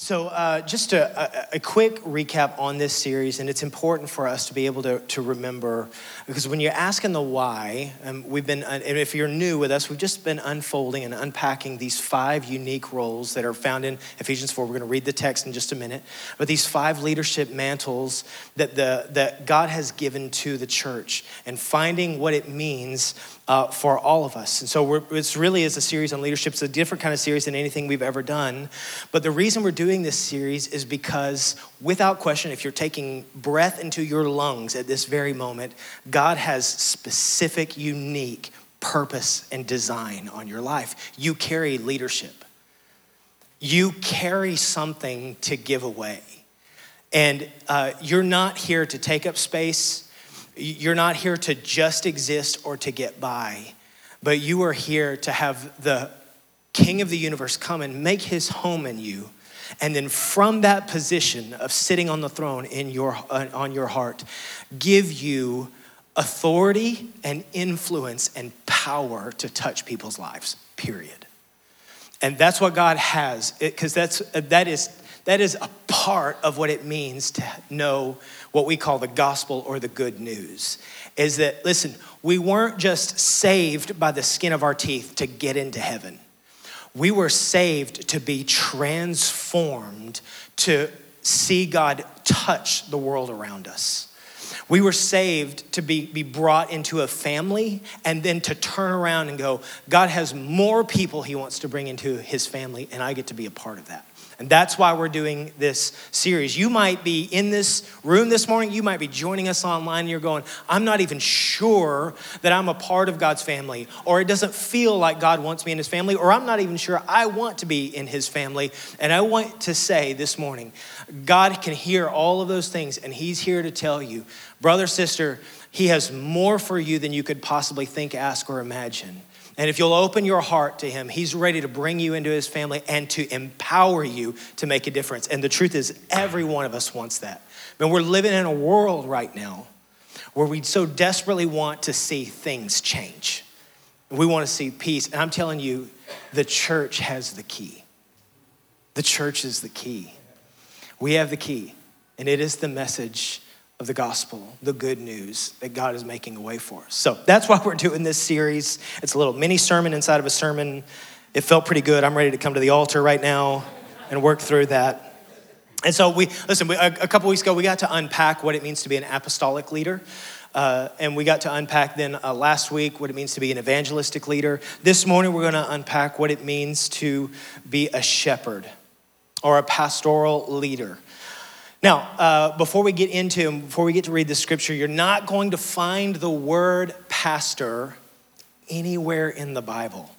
So, uh, just a, a, a, quick recap on this series, and it's important for us to be able to, to remember because when you're asking the why, and we've been, and if you're new with us, we've just been unfolding and unpacking these five unique roles that are found in Ephesians 4. We're going to read the text in just a minute, but these five leadership mantles that, the, that God has given to the church and finding what it means uh, for all of us. And so it's really is a series on leadership. It's a different kind of series than anything we've ever done. But the reason we're doing this series is because, without question, if you're taking breath into your lungs at this very moment, God has specific, unique purpose and design on your life. You carry leadership. You carry something to give away. And uh, you're not here to take up space you're not here to just exist or to get by, but you are here to have the King of the universe come and make his home in you. And then from that position of sitting on the throne in your, uh, on your heart, give you authority and influence and power to touch people's lives, period. And that's what God has, because that's, that, is, that is a part of what it means to know what we call the gospel or the good news is that, listen, we weren't just saved by the skin of our teeth to get into heaven. We were saved to be transformed to see God touch the world around us. We were saved to be, be brought into a family and then to turn around and go, God has more people he wants to bring into his family, and I get to be a part of that. And that's why we're doing this series. You might be in this room this morning, you might be joining us online, and you're going, I'm not even sure that I'm a part of God's family, or it doesn't feel like God wants me in his family, or I'm not even sure I want to be in his family. And I want to say this morning, God can hear all of those things, and he's here to tell you, brother, sister, he has more for you than you could possibly think, ask, or imagine. And if you'll open your heart to Him, He's ready to bring you into His family and to empower you to make a difference. And the truth is, every one of us wants that. Mean, we're living in a world right now where we so desperately want to see things change. We want to see peace. And I'm telling you, the church has the key. The church is the key. We have the key, and it is the message of the gospel, the good news that God is making a way for us. So that's why we're doing this series. It's a little mini sermon inside of a sermon. It felt pretty good. I'm ready to come to the altar right now and work through that. And so we, listen, we, a, a couple weeks ago, we got to unpack what it means to be an apostolic leader. Uh, and we got to unpack then uh, last week what it means to be an evangelistic leader. This morning, we're going to unpack what it means to be a shepherd or a pastoral leader. Now, uh, before we get into, before we get to read the scripture, you're not going to find the word pastor anywhere in the Bible.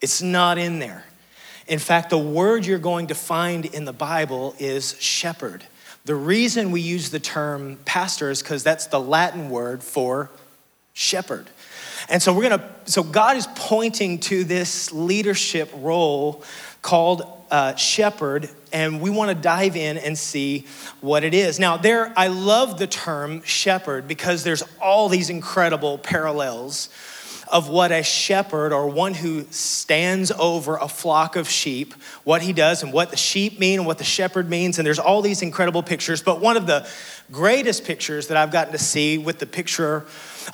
It's not in there. In fact, the word you're going to find in the Bible is shepherd. The reason we use the term pastor is because that's the Latin word for shepherd. And so we're gonna, so God is pointing to this leadership role called uh, shepherd, and we want to dive in and see what it is. Now, there, I love the term shepherd because there's all these incredible parallels of what a shepherd or one who stands over a flock of sheep, what he does and what the sheep mean and what the shepherd means. And there's all these incredible pictures. But one of the greatest pictures that I've gotten to see with the picture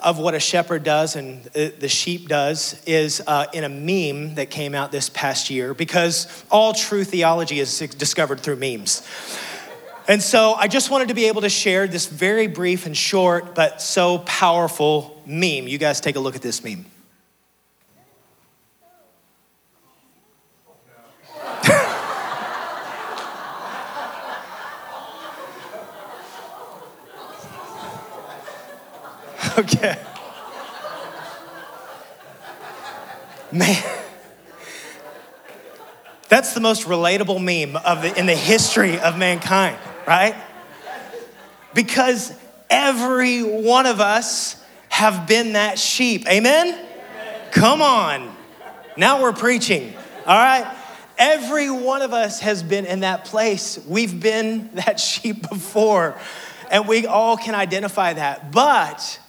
of what a shepherd does and the sheep does is uh, in a meme that came out this past year because all true theology is discovered through memes. And so I just wanted to be able to share this very brief and short but so powerful meme. You guys take a look at this meme. Okay. Man. That's the most relatable meme of the, in the history of mankind, right? Because every one of us have been that sheep. Amen? Amen? Come on. Now we're preaching. All right? Every one of us has been in that place. We've been that sheep before, and we all can identify that. But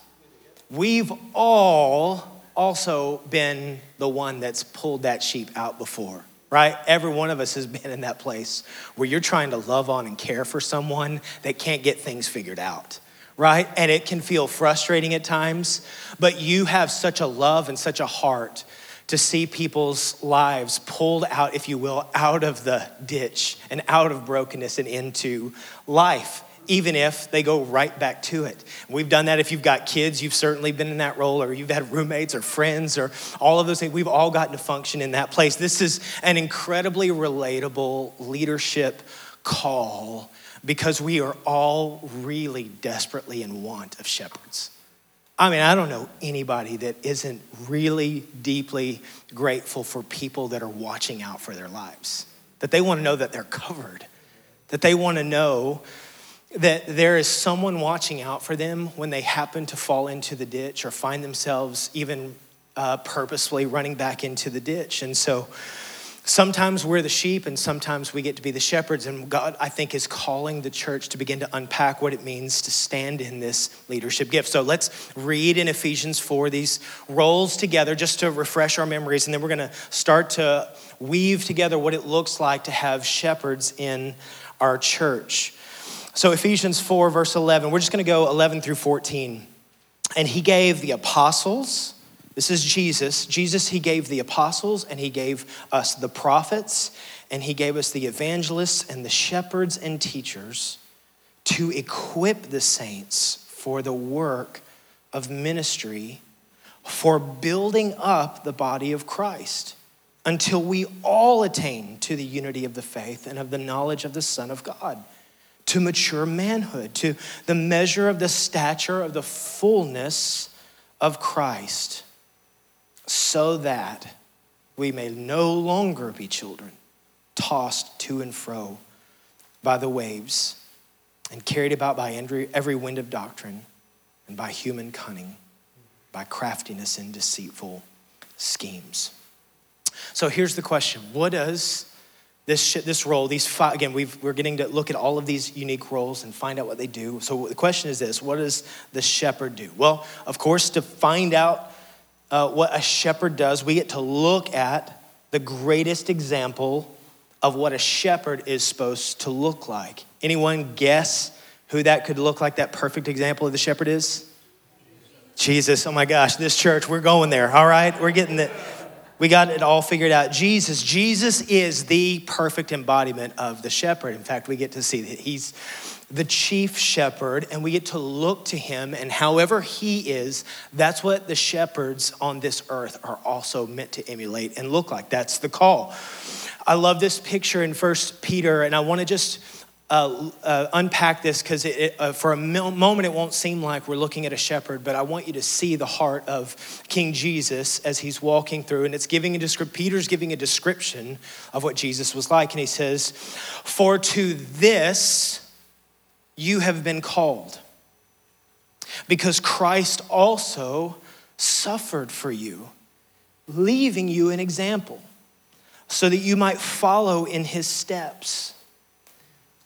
we've all also been the one that's pulled that sheep out before. right? Every one of us has been in that place where you're trying to love on and care for someone that can't get things figured out, right? And it can feel frustrating at times, but you have such a love and such a heart to see people's lives pulled out, if you will, out of the ditch and out of brokenness and into life even if they go right back to it. We've done that. If you've got kids, you've certainly been in that role, or you've had roommates or friends, or all of those things. We've all gotten to function in that place. This is an incredibly relatable leadership call because we are all really desperately in want of shepherds. I mean, I don't know anybody that isn't really deeply grateful for people that are watching out for their lives, that they want to know that they're covered, that they want to know that there is someone watching out for them when they happen to fall into the ditch or find themselves even uh, purposefully running back into the ditch. And so sometimes we're the sheep and sometimes we get to be the shepherds. And God, I think, is calling the church to begin to unpack what it means to stand in this leadership gift. So let's read in Ephesians 4 these roles together just to refresh our memories. And then we're going to start to weave together what it looks like to have shepherds in our church. So, Ephesians 4, verse 11, we're just going to go 11 through 14. And he gave the apostles, this is Jesus. Jesus, he gave the apostles, and he gave us the prophets, and he gave us the evangelists and the shepherds and teachers to equip the saints for the work of ministry, for building up the body of Christ until we all attain to the unity of the faith and of the knowledge of the Son of God to mature manhood, to the measure of the stature of the fullness of Christ, so that we may no longer be children, tossed to and fro by the waves and carried about by every, wind of doctrine and by human cunning, by craftiness and deceitful schemes. So here's the question What does this, this role, these five, again, we are getting to look at all of these unique roles and find out what they do. So the question is this what does the shepherd do? Well, of course, to find out uh, what a shepherd does, we get to look at the greatest example of what a shepherd is supposed to look like. Anyone guess who that could look like, that perfect example of the shepherd is? Jesus, oh my gosh, this church, we're going there, all right? We're getting it. We got it all figured out. Jesus, Jesus is the perfect embodiment of the shepherd. In fact, we get to see that he's the chief shepherd, and we get to look to him, and however he is, that's what the shepherds on this earth are also meant to emulate and look like. That's the call. I love this picture in First Peter, and I want to just uh, uh, unpack this because uh, for a moment it won't seem like we're looking at a shepherd, but I want you to see the heart of King Jesus as he's walking through, and it's giving a description. Peter's giving a description of what Jesus was like, and he says, "For to this you have been called, because Christ also suffered for you, leaving you an example, so that you might follow in his steps."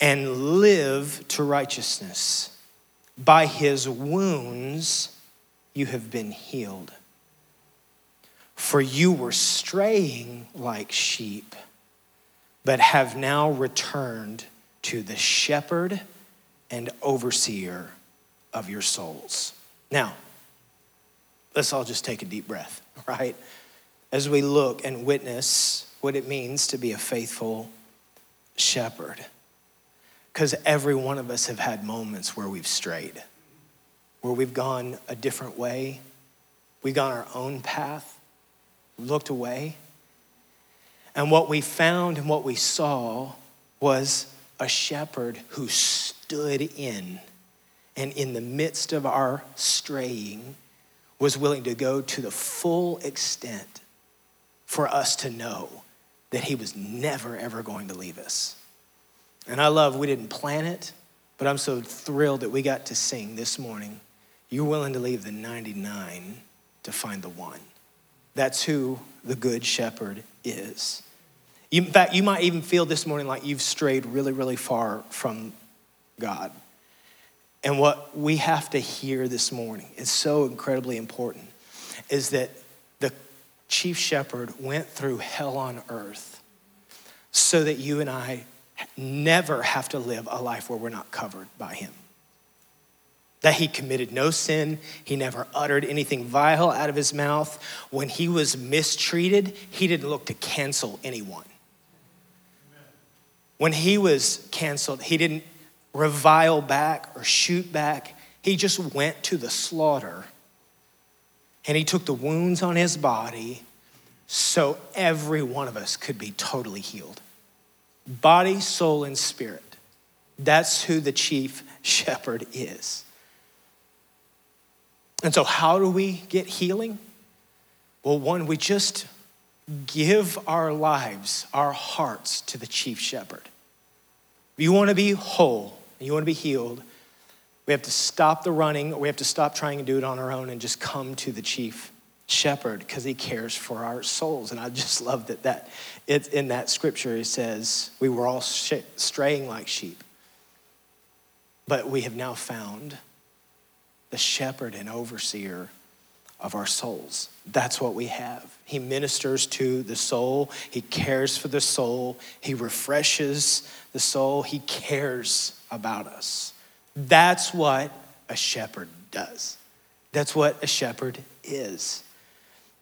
and live to righteousness. By his wounds you have been healed. For you were straying like sheep, but have now returned to the shepherd and overseer of your souls. Now, let's all just take a deep breath, right? As we look and witness what it means to be a faithful shepherd. Because every one of us have had moments where we've strayed, where we've gone a different way, we've gone our own path, looked away. And what we found and what we saw was a shepherd who stood in and in the midst of our straying was willing to go to the full extent for us to know that he was never, ever going to leave us. And I love, we didn't plan it, but I'm so thrilled that we got to sing this morning. You're willing to leave the 99 to find the one. That's who the good shepherd is. in fact, you might even feel this morning like you've strayed really, really far from God. And what we have to hear this morning is so incredibly important is that the chief shepherd went through hell on earth so that you and I never have to live a life where we're not covered by him. That he committed no sin, he never uttered anything vile out of his mouth. When he was mistreated, he didn't look to cancel anyone. When he was canceled, he didn't revile back or shoot back. He just went to the slaughter and he took the wounds on his body so every one of us could be totally healed body, soul, and spirit. That's who the chief shepherd is. And so, how do we get healing? Well, one, we just give our lives, our hearts to the chief shepherd. If you want to be whole, and you want to be healed, we have to stop the running, or we have to stop trying to do it on our own and just come to the chief shepherd because he cares for our souls. And I just love that, that it's in that scripture it says, We were all straying like sheep, but we have now found the shepherd and overseer of our souls. That's what we have. He ministers to the soul, he cares for the soul, he refreshes the soul, he cares about us. That's what a shepherd does. That's what a shepherd is.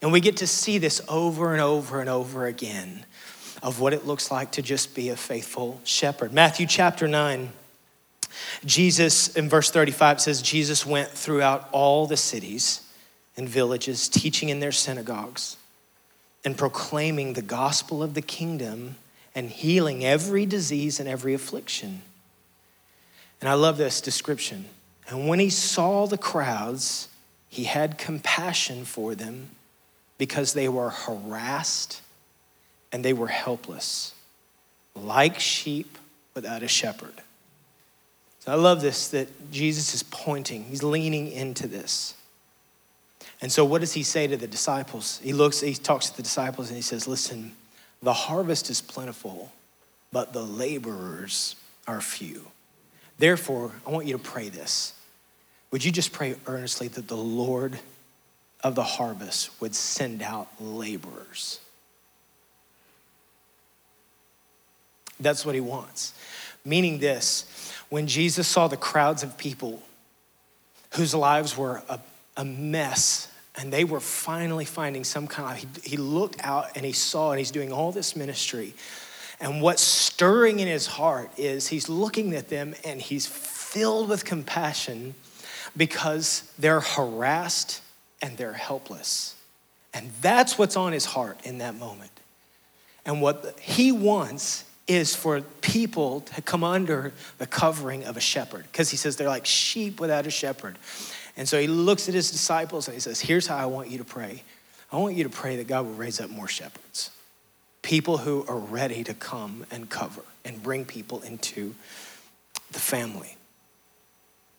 And we get to see this over and over and over again of what it looks like to just be a faithful shepherd. Matthew chapter 9, Jesus, in verse 35, says, Jesus went throughout all the cities and villages, teaching in their synagogues and proclaiming the gospel of the kingdom and healing every disease and every affliction. And I love this description. And when he saw the crowds, he had compassion for them because they were harassed and they were helpless, like sheep without a shepherd. So I love this that Jesus is pointing, he's leaning into this. And so, what does he say to the disciples? He looks, he talks to the disciples and he says, Listen, the harvest is plentiful, but the laborers are few. Therefore, I want you to pray this. Would you just pray earnestly that the Lord of the harvest would send out laborers. That's what he wants. Meaning this when Jesus saw the crowds of people whose lives were a, a mess and they were finally finding some kind of, he, he looked out and he saw and he's doing all this ministry. And what's stirring in his heart is he's looking at them and he's filled with compassion because they're harassed and they're helpless. And that's what's on his heart in that moment. And what he wants is for people to come under the covering of a shepherd because he says they're like sheep without a shepherd. And so he looks at his disciples and he says, Here's how I want you to pray. I want you to pray that God will raise up more shepherds, people who are ready to come and cover and bring people into the family.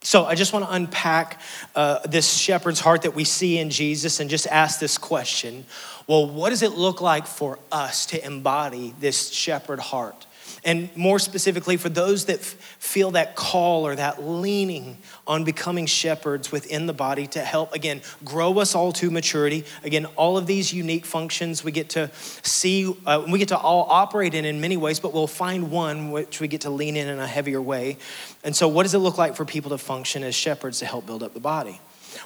So I just want to unpack uh, this shepherd's heart that we see in Jesus and just ask this question well, what does it look like for us to embody this shepherd heart? And more specifically, for those that f- feel that call or that leaning on becoming shepherds within the body to help, again, grow us all to maturity. Again, all of these unique functions we get to see, uh, we get to all operate in in many ways, but we'll find one which we get to lean in in a heavier way. And so, what does it look like for people to function as shepherds to help build up the body?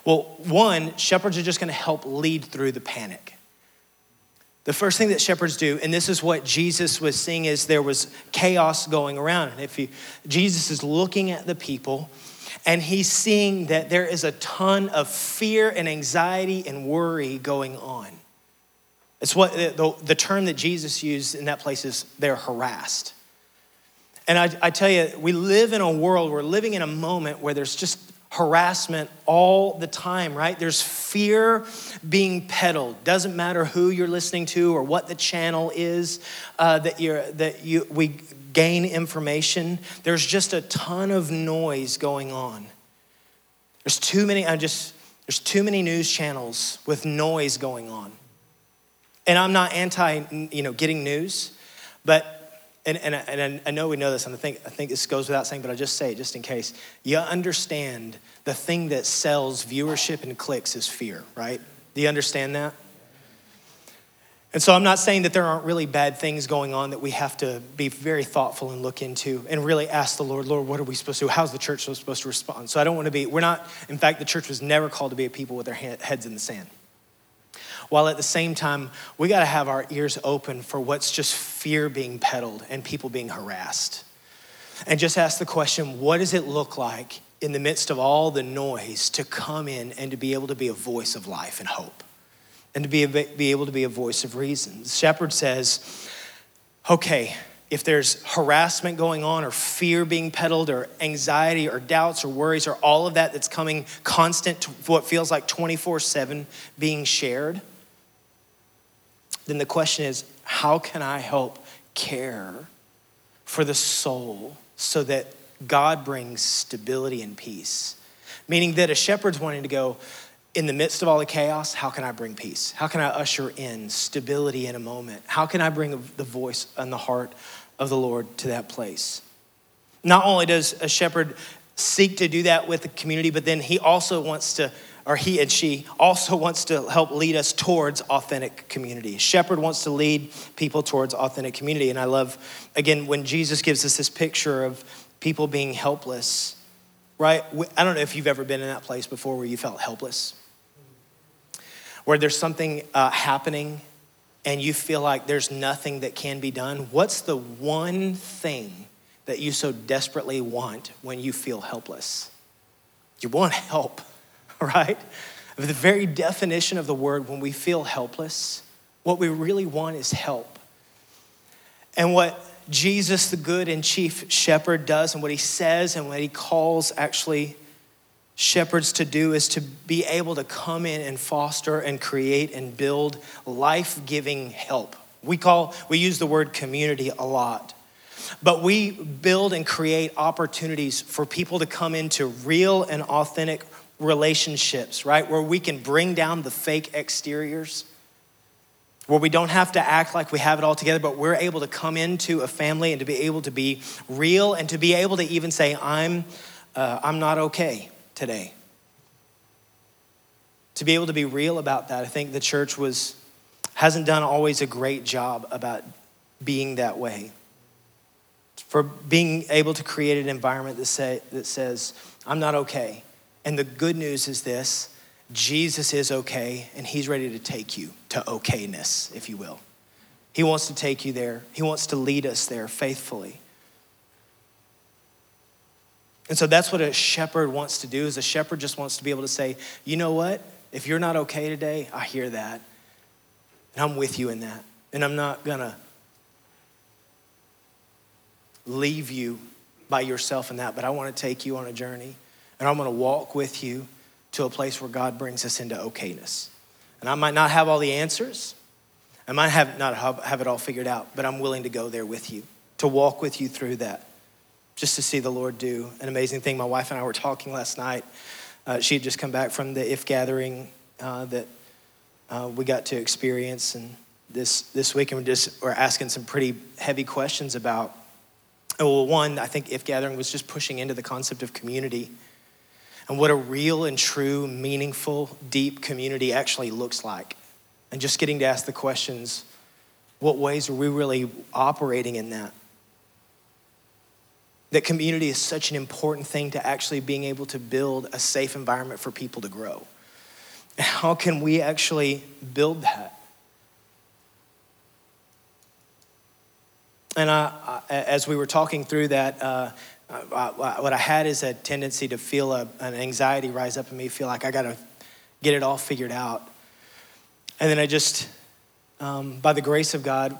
Well, one, shepherds are just going to help lead through the panic. The first thing that shepherds do, and this is what Jesus was seeing, is there was chaos going around. And if you, Jesus is looking at the people and he's seeing that there is a ton of fear and anxiety and worry going on. It's what the, the term that Jesus used in that place is they're harassed. And I, I tell you, we live in a world, we're living in a moment where there's just harassment all the time, right? There's fear being peddled. Doesn't matter who you're listening to or what the channel is uh, that you're that you we gain information. There's just a ton of noise going on. There's too many. I just there's too many news channels with noise going on. And I'm not anti, you know, getting news, but and, and, and I know we know this, and I think, I think this goes without saying, but I'll just say it just in case. You understand the thing that sells viewership and clicks is fear, right? Do you understand that? And so I'm not saying that there aren't really bad things going on that we have to be very thoughtful and look into and really ask the Lord, Lord, what are we supposed to do? How's the church supposed to respond? So I don't want to be, we're not, in fact, the church was never called to be a people with their heads in the sand while at the same time, we got to have our ears open for what's just fear being peddled and people being harassed. And just ask the question what does it look like in the midst of all the noise to come in and to be able to be a voice of life and hope? And to be, be able to be a voice of reason. The shepherd says, okay, if there's harassment going on or fear being peddled or anxiety or doubts or worries or all of that that's coming constant to what feels like 24 7 being shared, then the question is how can I help care for the soul so that God brings stability and peace? Meaning that a shepherd's wanting to go, in the midst of all the chaos, how can I bring peace? How can I usher in stability in a moment? How can I bring the voice and the heart of the Lord to that place? Not only does a shepherd seek to do that with the community, but then he also wants to or he and she also wants to help lead us towards authentic community. Shepherd wants to lead people towards authentic community. And I love, again, when Jesus gives us this picture of people being helpless, right? I don't know if you've ever been in that place before where you felt helpless, where there's something uh, happening and you feel like there's nothing that can be done. What's the one thing that you so desperately want when you feel helpless? You want help. right? The very definition of the word, when we feel helpless, what we really want is help. And what Jesus, the good and chief shepherd, does, and what he says, and what he calls actually shepherds to do, is to be able to come in and foster and create and build life giving help. We call, we use the word community a lot. But we build and create opportunities for people to come into real and authentic relationships, right? Where we can bring down the fake exteriors, where we don't have to act like we have it all together, but we're able to come into a family and to be able to be real and to be able to even say, I'm, uh, I'm not okay today. To be able to be real about that, I think the church was, hasn't done always a great job about being that way. For being able to create an environment that, say, that says, I'm not okay and the good news is this Jesus is okay, and he's ready to take you to okayness, if you will. He wants to take you there, he wants to lead us there faithfully. And so that's what a shepherd wants to do is a shepherd just wants to be able to say, "You know what? If you're not okay today, I hear that. And I'm with you in that. And I'm not going to leave you by yourself in that, but I want to take you on a journey and I'm to walk with you to a place where God brings us into okayness. And I might not have all the answers. I might have not have it all figured out, but I'm willing to go there with you, to walk with you through that, just to see the Lord do an amazing thing. My wife and I were talking last night. Uh, she had just come back from the IF gathering uh, that uh, we got to experience, and this this week, and we just were asking some pretty heavy questions about. Well, one, I think IF gathering was just pushing into the concept of community and what a real and true, meaningful, deep community actually looks like. And just getting to ask the questions what ways are we really operating in that? That community is such an important thing to actually being able to build a safe environment for people to grow. How can we actually build that? And I, I, as we were talking through that, uh, what I had is a tendency to feel a, an anxiety rise up in me, feel like I got to get it all figured out. And then I just, um, by the grace of God,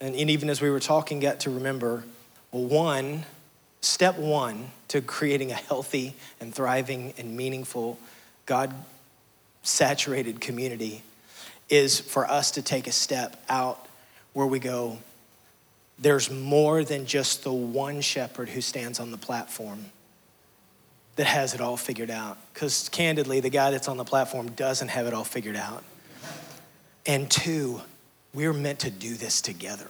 and, and even as we were talking, got to remember well, one, step one to creating a healthy and thriving and meaningful, God saturated community is for us to take a step out where we go, there's more than just the one shepherd who stands on the platform that has it all figured out. Because candidly, the guy that's on the platform doesn't have it all figured out. And two, we're meant to do this together.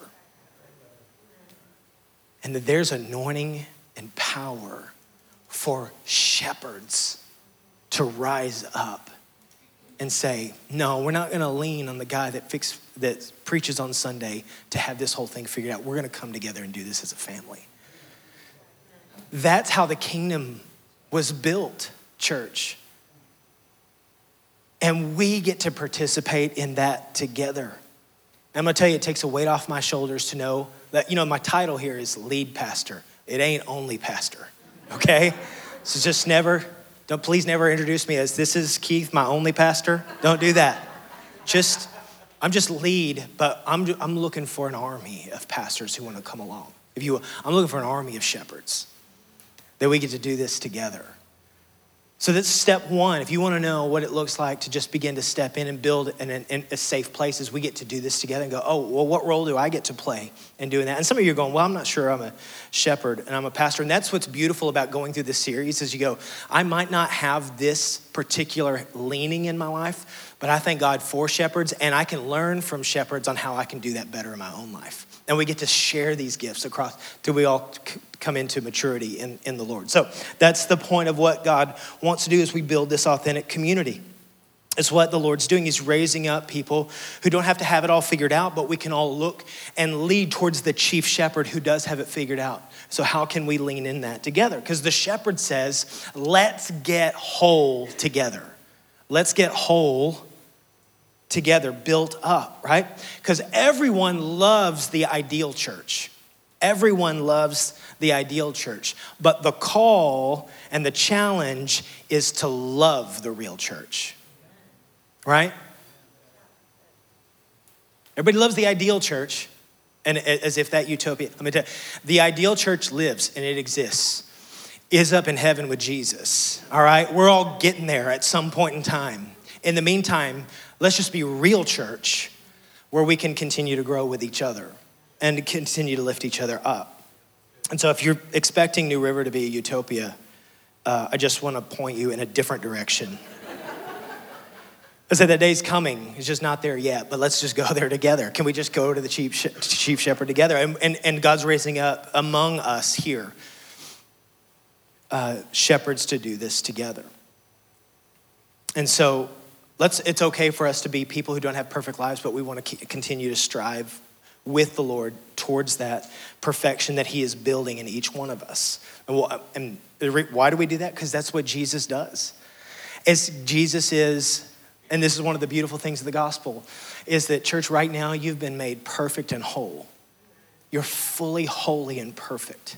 And that there's anointing and power for shepherds to rise up and say, no, we're not gonna lean on the guy that, fix, that preaches on Sunday to have this whole thing figured out. We're gonna come together and do this as a family. That's how the kingdom was built, church. And we get to participate in that together. I'm gonna tell you, it takes a weight off my shoulders to know that, you know, my title here is lead pastor. It ain't only pastor, okay? So just never, don't please never introduce me as this is Keith, my only pastor. Don't do that. Just, I'm just lead, but I'm, I'm looking for an army of pastors who wanna come along. If you, I'm looking for an army of shepherds that we get to do this together. So that's step one. If you want to know what it looks like to just begin to step in and build in, a safe place, as we get to do this together and go, oh, well, what role do I get to play in doing that? And some of you are going, well, I'm not sure I'm a shepherd and I'm a pastor. And that's what's beautiful about going through this series is you go, I might not have this particular leaning in my life, but I thank God for shepherds and I can learn from shepherds on how I can do that better in my own life. And we get to share these gifts across till we all come into maturity in, in the Lord. So that's the point of what God wants to do is we build this authentic community. It's what the Lord's doing. He's raising up people who don't have to have it all figured out, but we can all look and lead towards the chief shepherd who does have it figured out. So, how can we lean in that together? Because the shepherd says, let's get whole together. Let's get whole together, built up, right? Because everyone loves the ideal church. Everyone loves the ideal church. But the call and the challenge is to love the real church, right? Everybody loves the ideal church, and as if that utopia, let me tell you, the ideal church lives and it exists, is up in heaven with Jesus, all right? We're all getting there at some point in time. In the meantime, let's just be real church where we can continue to grow with each other and continue to lift each other up. And so, if you're expecting New River to be a utopia, uh, I just want to point you in a different direction. I said that day's coming. It's just not there yet, but let's just go there together. Can we just go to the chief, chief shepherd together? And, and, and God's raising up among us here uh, shepherds to do this together. And so let's, it's okay for us to be people who don't have perfect lives, but we want to continue to strive with the Lord towards that perfection that He is building in each one of us. And, and why do we do that? Because that's what Jesus does. As Jesus is, and this is one of the beautiful things of the gospel, is that, church, right now you've been made perfect and whole. You're fully holy and perfect,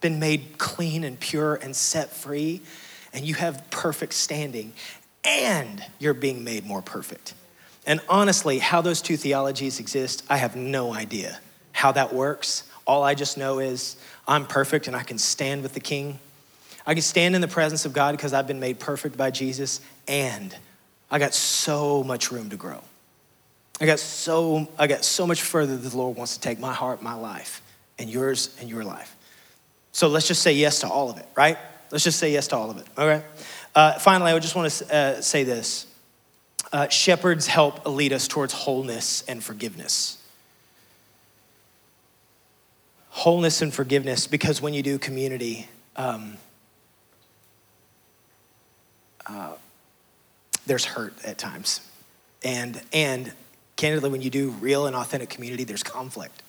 been made clean and pure and set free, and you have perfect standing, and you're being made more perfect. And honestly, how those two theologies exist, I have no idea how that works. All I just know is I'm perfect and I can stand with the King. I can stand in the presence of God because I've been made perfect by Jesus, and I got so much room to grow. I got so I got so much further that the Lord wants to take my heart, my life, and yours and your life. So let's just say yes to all of it, right? Let's just say yes to all of it. Okay. Uh, finally, I just want to uh, say this uh, shepherds help lead us towards wholeness and forgiveness. Wholeness and forgiveness, because when you do community, um, uh, there's hurt at times. And, and candidly, when you do real and authentic community, there's conflict.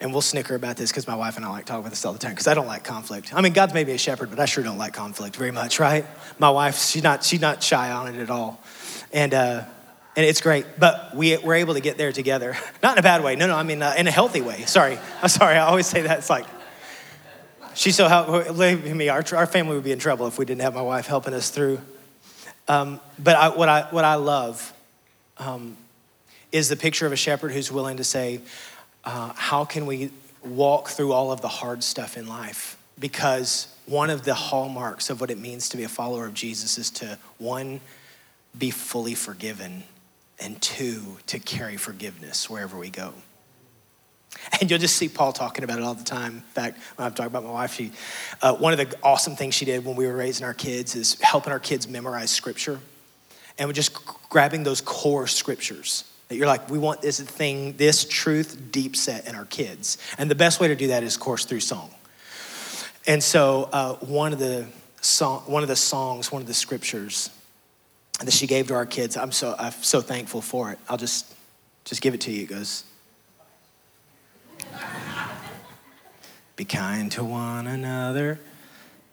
And we'll snicker about this because my wife and I like talking about this all the time because I don't like conflict. I mean, God's maybe a shepherd, but I sure don't like conflict very much, right? My wife, she's not, she's not shy on it at all and uh, and it's great. But we we're able to get there together, not in a bad way. No, no, I mean uh, in a healthy way. Sorry, I'm sorry. I always say that. It's like she's so help me. Our our family would be in trouble if we didn't have my wife helping us through. Um, but I, what I what I love um, is the picture of a shepherd who's willing to say, uh, "How can we walk through all of the hard stuff in life?" because one of the hallmarks of what it means to be a follower of Jesus is to, one, be fully forgiven, and two, to carry forgiveness wherever we go. And you'll just see Paul talking about it all the time. In fact, when I've talked about my wife, she, uh, one of the awesome things she did when we were raising our kids is helping our kids memorize scripture. And we're just grabbing those core scriptures that you're like, we want this thing, this truth deep set in our kids. And the best way to do that is, of course, through song. And so uh, one, of the song, one of the songs, one of the scriptures that she gave to our kids, I'm so, I'm so thankful for it. I'll just, just give it to you. It goes, Be kind to one another,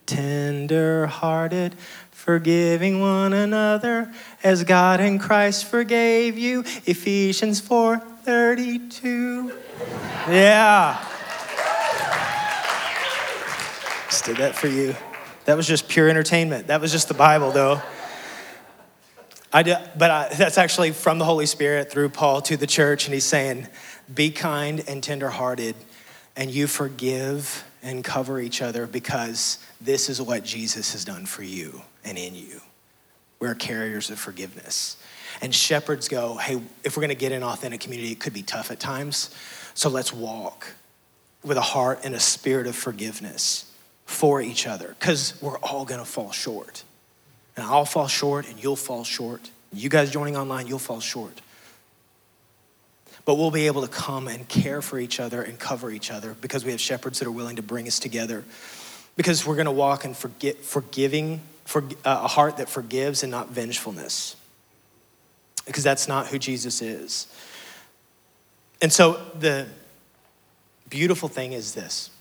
tender hearted, forgiving one another as God in Christ forgave you. Ephesians 4 32. Yeah. Just did that for you. That was just pure entertainment. That was just the Bible, though. I do, but I, that's actually from the Holy Spirit through Paul to the church, and he's saying, Be kind and tenderhearted, and you forgive and cover each other because this is what Jesus has done for you and in you. We're carriers of forgiveness. And shepherds go, hey, if we're gonna get in authentic community, it could be tough at times. So let's walk with a heart and a spirit of forgiveness for each other because we're all gonna fall short. And I'll fall short and you'll fall short. You guys joining online, you'll fall short. But we'll be able to come and care for each other and cover each other because we have shepherds that are willing to bring us together. Because we're gonna walk in forget, forgiving for, uh, a heart that forgives and not vengefulness, because that's not who Jesus is. And so the beautiful thing is this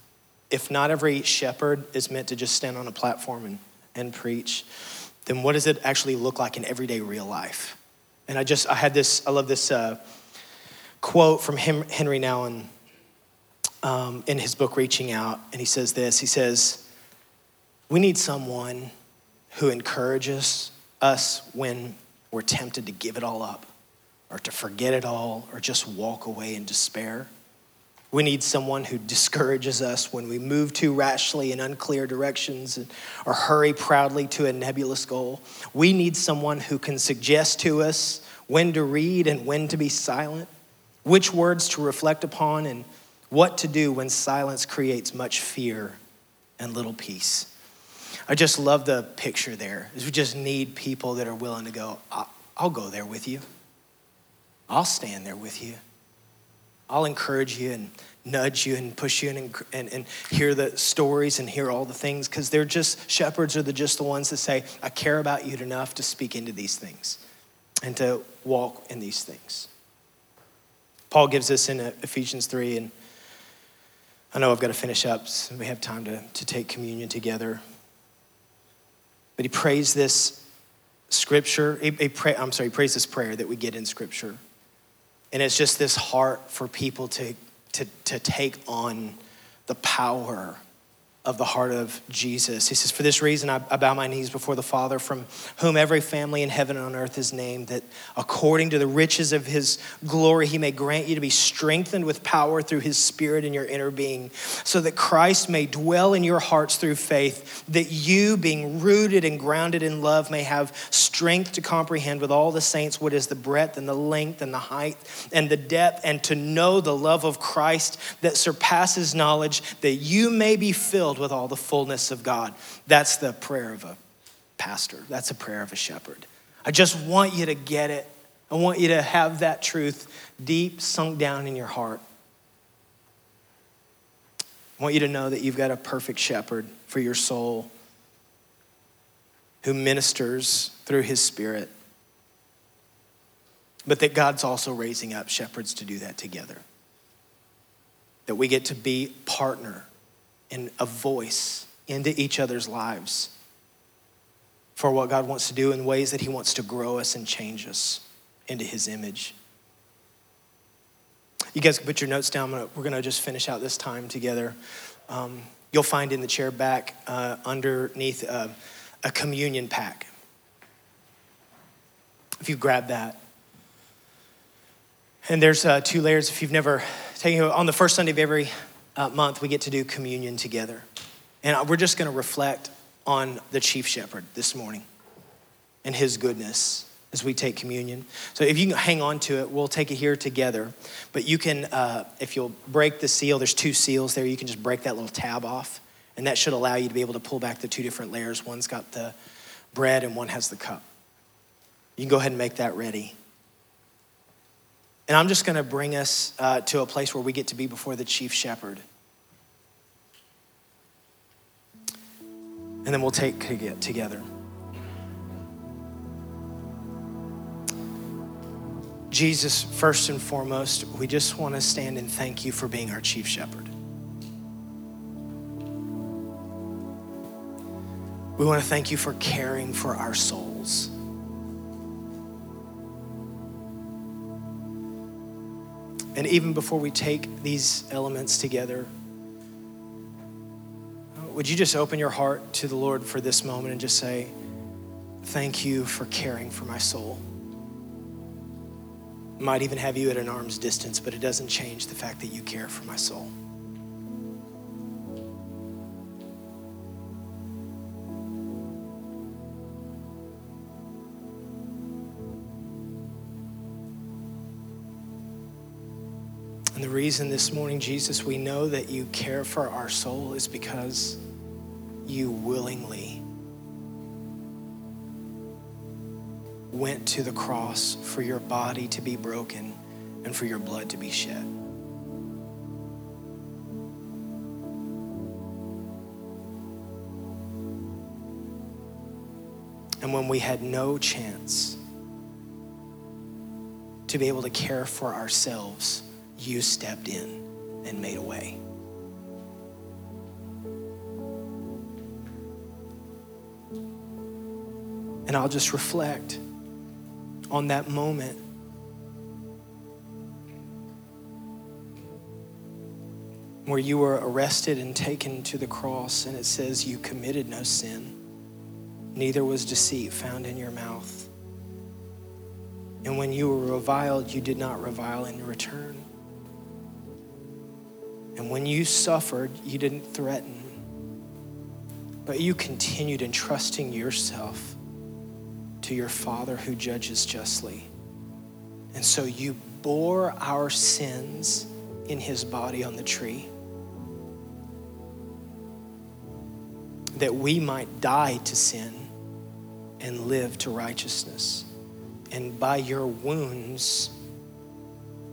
if not every shepherd is meant to just stand on a platform and, and preach, then what does it actually look like in everyday real life? And I just, I had this, I love this uh, quote from Henry Nouwen um, in his book, Reaching Out. And he says this He says, We need someone who encourages us when we're tempted to give it all up or to forget it all or just walk away in despair. We need someone who discourages us when we move too rashly in unclear directions or hurry proudly to a nebulous goal. We need someone who can suggest to us when to read and when to be silent, which words to reflect upon, and what to do when silence creates much fear and little peace. I just love the picture there. Is we just need people that are willing to go, I'll go there with you. I'll stand there with you. I'll encourage you and nudge you and push you and, and, and hear the stories and hear all the things because they're just, shepherds are the, just the ones that say, I care about you enough to speak into these things and to walk in these things. Paul gives us in Ephesians 3, and I know I've got to finish up so we have time to, to take communion together. But he prays this scripture, he, he pray, I'm sorry, he prays this prayer that we get in scripture. And it's just this heart for people to, to, to take on the power of the heart of Jesus. He says, For this reason, I, bow my knees before the Father, from whom every family in heaven and on earth is named, that according to the riches of his glory, he may grant you to be strengthened with power through his Spirit in your inner being, so that Christ may dwell in your hearts through faith, that you, being rooted and grounded in love, may have strength to comprehend with all the saints what is the breadth and the length and the height and the depth, and to know the love of Christ that surpasses knowledge, that you may be filled filled with all the fullness of God. That's the prayer of a pastor, that's a prayer of a shepherd. I just want you to get it. I want you to have that truth deep sunk down in your heart. I want you to know that you've got a perfect shepherd for your soul who ministers through his spirit, but that God's also raising up shepherds to do that together. That we get to be partner and a voice into each other's lives for what God wants to do in ways that He wants to grow us and change us into His image. You guys can put your notes down. We're going to just finish out this time together. Um, you'll find in the chair back uh, underneath uh, a communion pack. If you grab that. And there's uh, two layers. If you've never taken on the first Sunday of every uh, month, we get to do communion together. And we're just going to reflect on the chief shepherd this morning and his goodness as we take communion. So if you can hang on to it, we'll take it here together. But you can, uh, if you'll break the seal, there's two seals there, you can just break that little tab off. And that should allow you to be able to pull back the two different layers. One's got the bread and one has the cup. You can go ahead and make that ready. And I'm just going to bring us uh, to a place where we get to be before the chief shepherd. And then we'll take together. Jesus, first and foremost, we just want to stand and thank you for being our chief shepherd. We want to thank you for caring for our souls. And even before we take these elements together, would you just open your heart to the Lord for this moment and just say, Thank you for caring for my soul? Might even have you at an arm's distance, but it doesn't change the fact that you care for my soul. Reason this morning, Jesus, we know that you care for our soul is because you willingly went to the cross for your body to be broken and for your blood to be shed. And when we had no chance to be able to care for ourselves, you stepped in and made a way. And I'll just reflect on that moment. Where you were arrested and taken to the cross, and it says you committed no sin, neither was deceit found in your mouth. And when you were reviled, you did not revile in return. And when you suffered, you didn't threaten, but you continued entrusting yourself to your Father who judges justly. And so you bore our sins in his body on the tree that we might die to sin and live to righteousness. And by your wounds,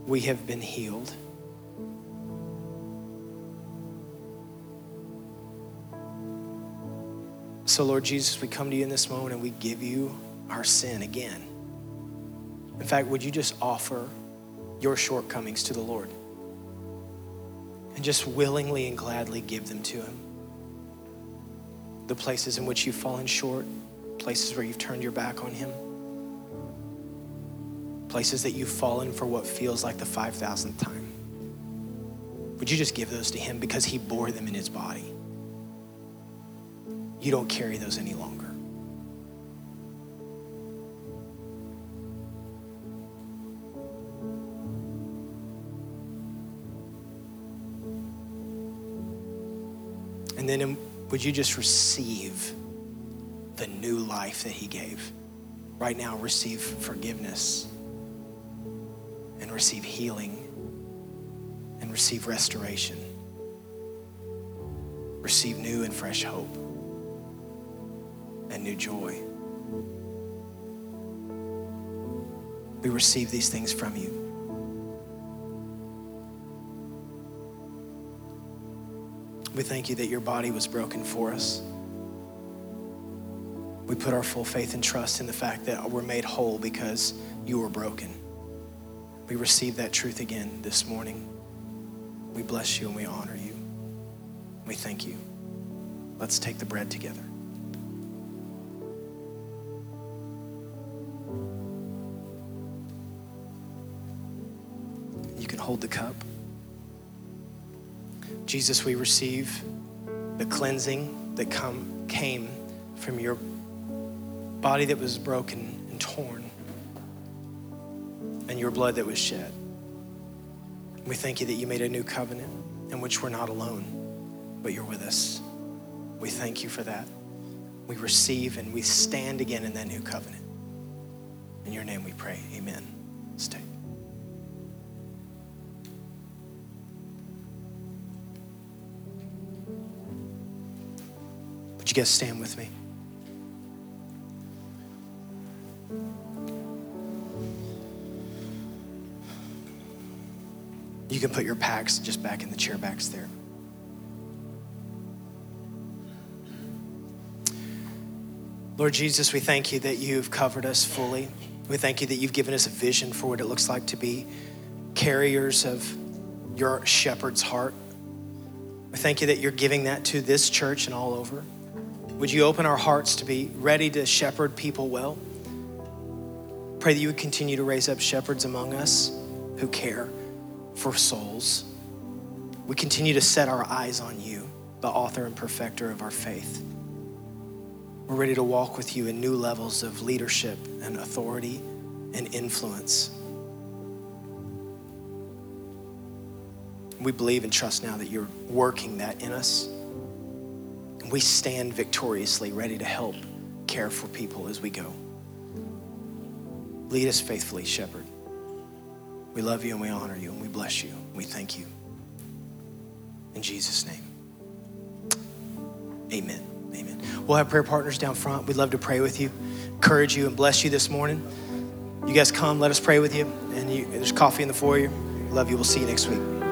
we have been healed. So, Lord Jesus, we come to you in this moment and we give you our sin again. In fact, would you just offer your shortcomings to the Lord and just willingly and gladly give them to Him? The places in which you've fallen short, places where you've turned your back on Him, places that you've fallen for what feels like the 5,000th time. Would you just give those to Him because He bore them in His body? You don't carry those any longer. And then um, would you just receive the new life that He gave? Right now, receive forgiveness and receive healing and receive restoration. Receive new and fresh hope new joy. We receive these things from you. We thank you that your body was broken for us. We put our full faith and trust in the fact that we're made whole because you were broken. We receive that truth again this morning. We bless you and we honor you. We thank you. Let's take the bread together. Hold the cup. Jesus, we receive the cleansing that come, came from your body that was broken and torn and your blood that was shed. We thank you that you made a new covenant in which we're not alone, but you're with us. We thank you for that. We receive and we stand again in that new covenant. In your name we pray. Amen. Stay. Would you guys stand with me? You can put your packs just back in the chair backs there. Lord Jesus, we thank you that you've covered us fully. We thank you that you've given us a vision for what it looks like to be carriers of your shepherd's heart. We thank you that you're giving that to this church and all over. Would you open our hearts to be ready to shepherd people well? Pray that you would continue to raise up shepherds among us who care for souls. We continue to set our eyes on you, the author and perfecter of our faith. We're ready to walk with you in new levels of leadership and authority and influence. We believe and trust now that you're working that in us. We stand victoriously, ready to help care for people as we go. Lead us faithfully, Shepherd. We love you and we honor you and we bless you. We thank you. In Jesus' name, amen. Amen. We'll have prayer partners down front. We'd love to pray with you, encourage you, and bless you this morning. You guys come, let us pray with you. And you, there's coffee in the foyer. Love you. We'll see you next week.